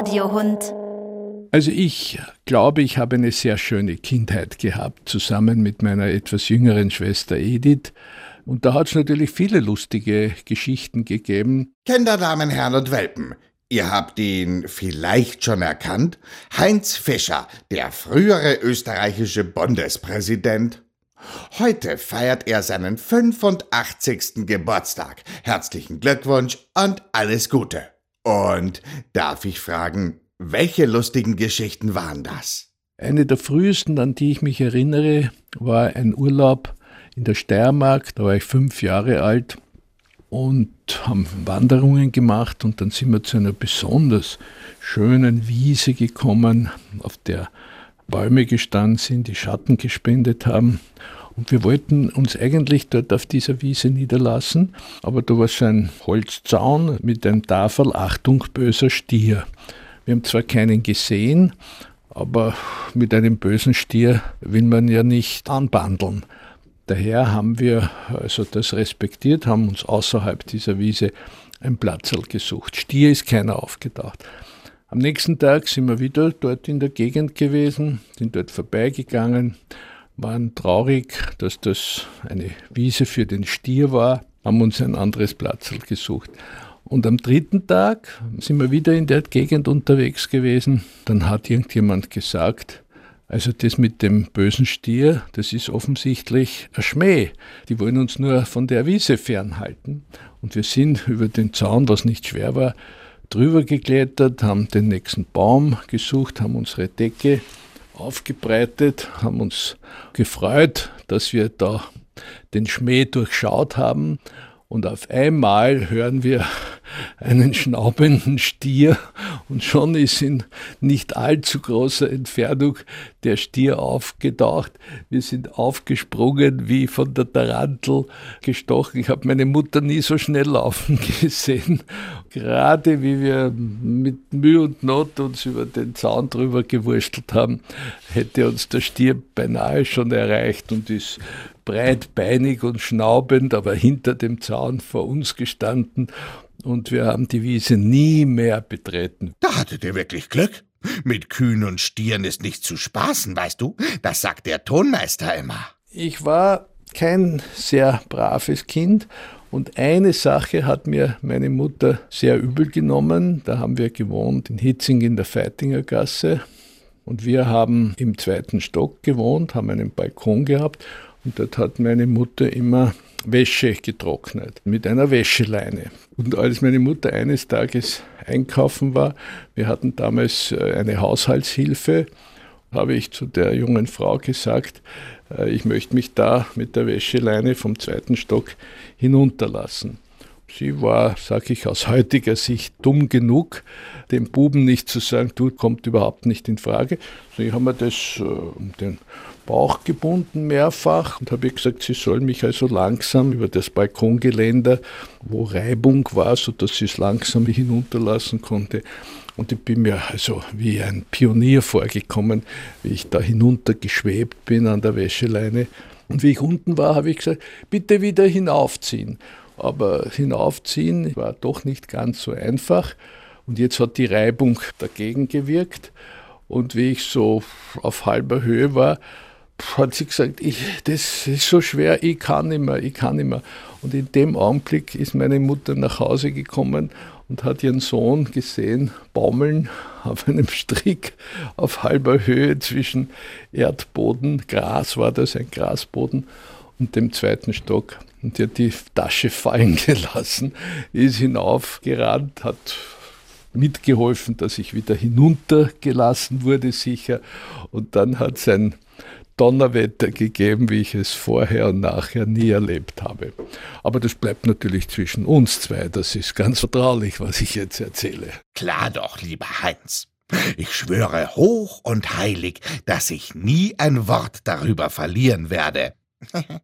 Audiohund. Also ich glaube, ich habe eine sehr schöne Kindheit gehabt, zusammen mit meiner etwas jüngeren Schwester Edith. Und da hat es natürlich viele lustige Geschichten gegeben. Kinder, Damen, Herren und Welpen, ihr habt ihn vielleicht schon erkannt. Heinz Fischer, der frühere österreichische Bundespräsident. Heute feiert er seinen 85. Geburtstag. Herzlichen Glückwunsch und alles Gute. Und darf ich fragen, welche lustigen Geschichten waren das? Eine der frühesten, an die ich mich erinnere, war ein Urlaub in der Steiermark. Da war ich fünf Jahre alt und haben Wanderungen gemacht und dann sind wir zu einer besonders schönen Wiese gekommen, auf der Bäume gestanden sind, die Schatten gespendet haben. Und wir wollten uns eigentlich dort auf dieser Wiese niederlassen, aber da war so ein Holzzaun mit einem Tafel Achtung böser Stier. Wir haben zwar keinen gesehen, aber mit einem bösen Stier will man ja nicht anbandeln. Daher haben wir also das respektiert, haben uns außerhalb dieser Wiese ein Platzl gesucht. Stier ist keiner aufgetaucht. Am nächsten Tag sind wir wieder dort in der Gegend gewesen, sind dort vorbeigegangen, waren traurig, dass das eine Wiese für den Stier war, haben uns ein anderes Platzl gesucht. Und am dritten Tag sind wir wieder in der Gegend unterwegs gewesen. Dann hat irgendjemand gesagt, also das mit dem bösen Stier, das ist offensichtlich ein Schmäh. Die wollen uns nur von der Wiese fernhalten. Und wir sind über den Zaun, was nicht schwer war, drüber geklettert, haben den nächsten Baum gesucht, haben unsere Decke aufgebreitet, haben uns gefreut, dass wir da den Schmäh durchschaut haben. Und auf einmal hören wir einen schnaubenden Stier und schon ist in nicht allzu großer Entfernung der Stier aufgetaucht. Wir sind aufgesprungen wie von der Tarantel gestochen. Ich habe meine Mutter nie so schnell laufen gesehen. Gerade wie wir mit Mühe und Not uns über den Zaun drüber gewurstelt haben, hätte uns der Stier beinahe schon erreicht und ist breitbeinig und schnaubend, aber hinter dem Zaun vor uns gestanden und wir haben die Wiese nie mehr betreten. Da hattet ihr wirklich Glück. Mit Kühen und Stieren ist nicht zu spaßen, weißt du? Das sagt der Tonmeister immer. Ich war kein sehr braves Kind und eine Sache hat mir meine Mutter sehr übel genommen. Da haben wir gewohnt in Hitzing in der Feitinger Gasse und wir haben im zweiten Stock gewohnt, haben einen Balkon gehabt und dort hat meine Mutter immer Wäsche getrocknet mit einer Wäscheleine. Und als meine Mutter eines Tages einkaufen war, wir hatten damals äh, eine Haushaltshilfe, habe ich zu der jungen Frau gesagt, äh, ich möchte mich da mit der Wäscheleine vom zweiten Stock hinunterlassen. Sie war, sage ich aus heutiger Sicht, dumm genug, dem Buben nicht zu sagen, du kommt überhaupt nicht in Frage. So, ich habe mir das äh, um den Bauch gebunden mehrfach und habe gesagt, sie soll mich also langsam über das Balkongeländer, wo Reibung war, sodass sie es langsam hinunterlassen konnte. Und ich bin mir also wie ein Pionier vorgekommen, wie ich da hinuntergeschwebt bin an der Wäscheleine. Und wie ich unten war, habe ich gesagt, bitte wieder hinaufziehen. Aber hinaufziehen war doch nicht ganz so einfach. Und jetzt hat die Reibung dagegen gewirkt. Und wie ich so auf halber Höhe war, hat sie gesagt, ich, das ist so schwer, ich kann nicht mehr, ich kann nicht mehr. Und in dem Augenblick ist meine Mutter nach Hause gekommen und hat ihren Sohn gesehen, baumeln auf einem Strick auf halber Höhe zwischen Erdboden, Gras war das, ein Grasboden, und dem zweiten Stock. Und die hat die Tasche fallen gelassen, ist hinaufgerannt, hat mitgeholfen, dass ich wieder hinuntergelassen wurde, sicher. Und dann hat sein Donnerwetter gegeben, wie ich es vorher und nachher nie erlebt habe. Aber das bleibt natürlich zwischen uns zwei. Das ist ganz vertraulich, was ich jetzt erzähle. Klar doch, lieber Heinz. Ich schwöre hoch und heilig, dass ich nie ein Wort darüber verlieren werde.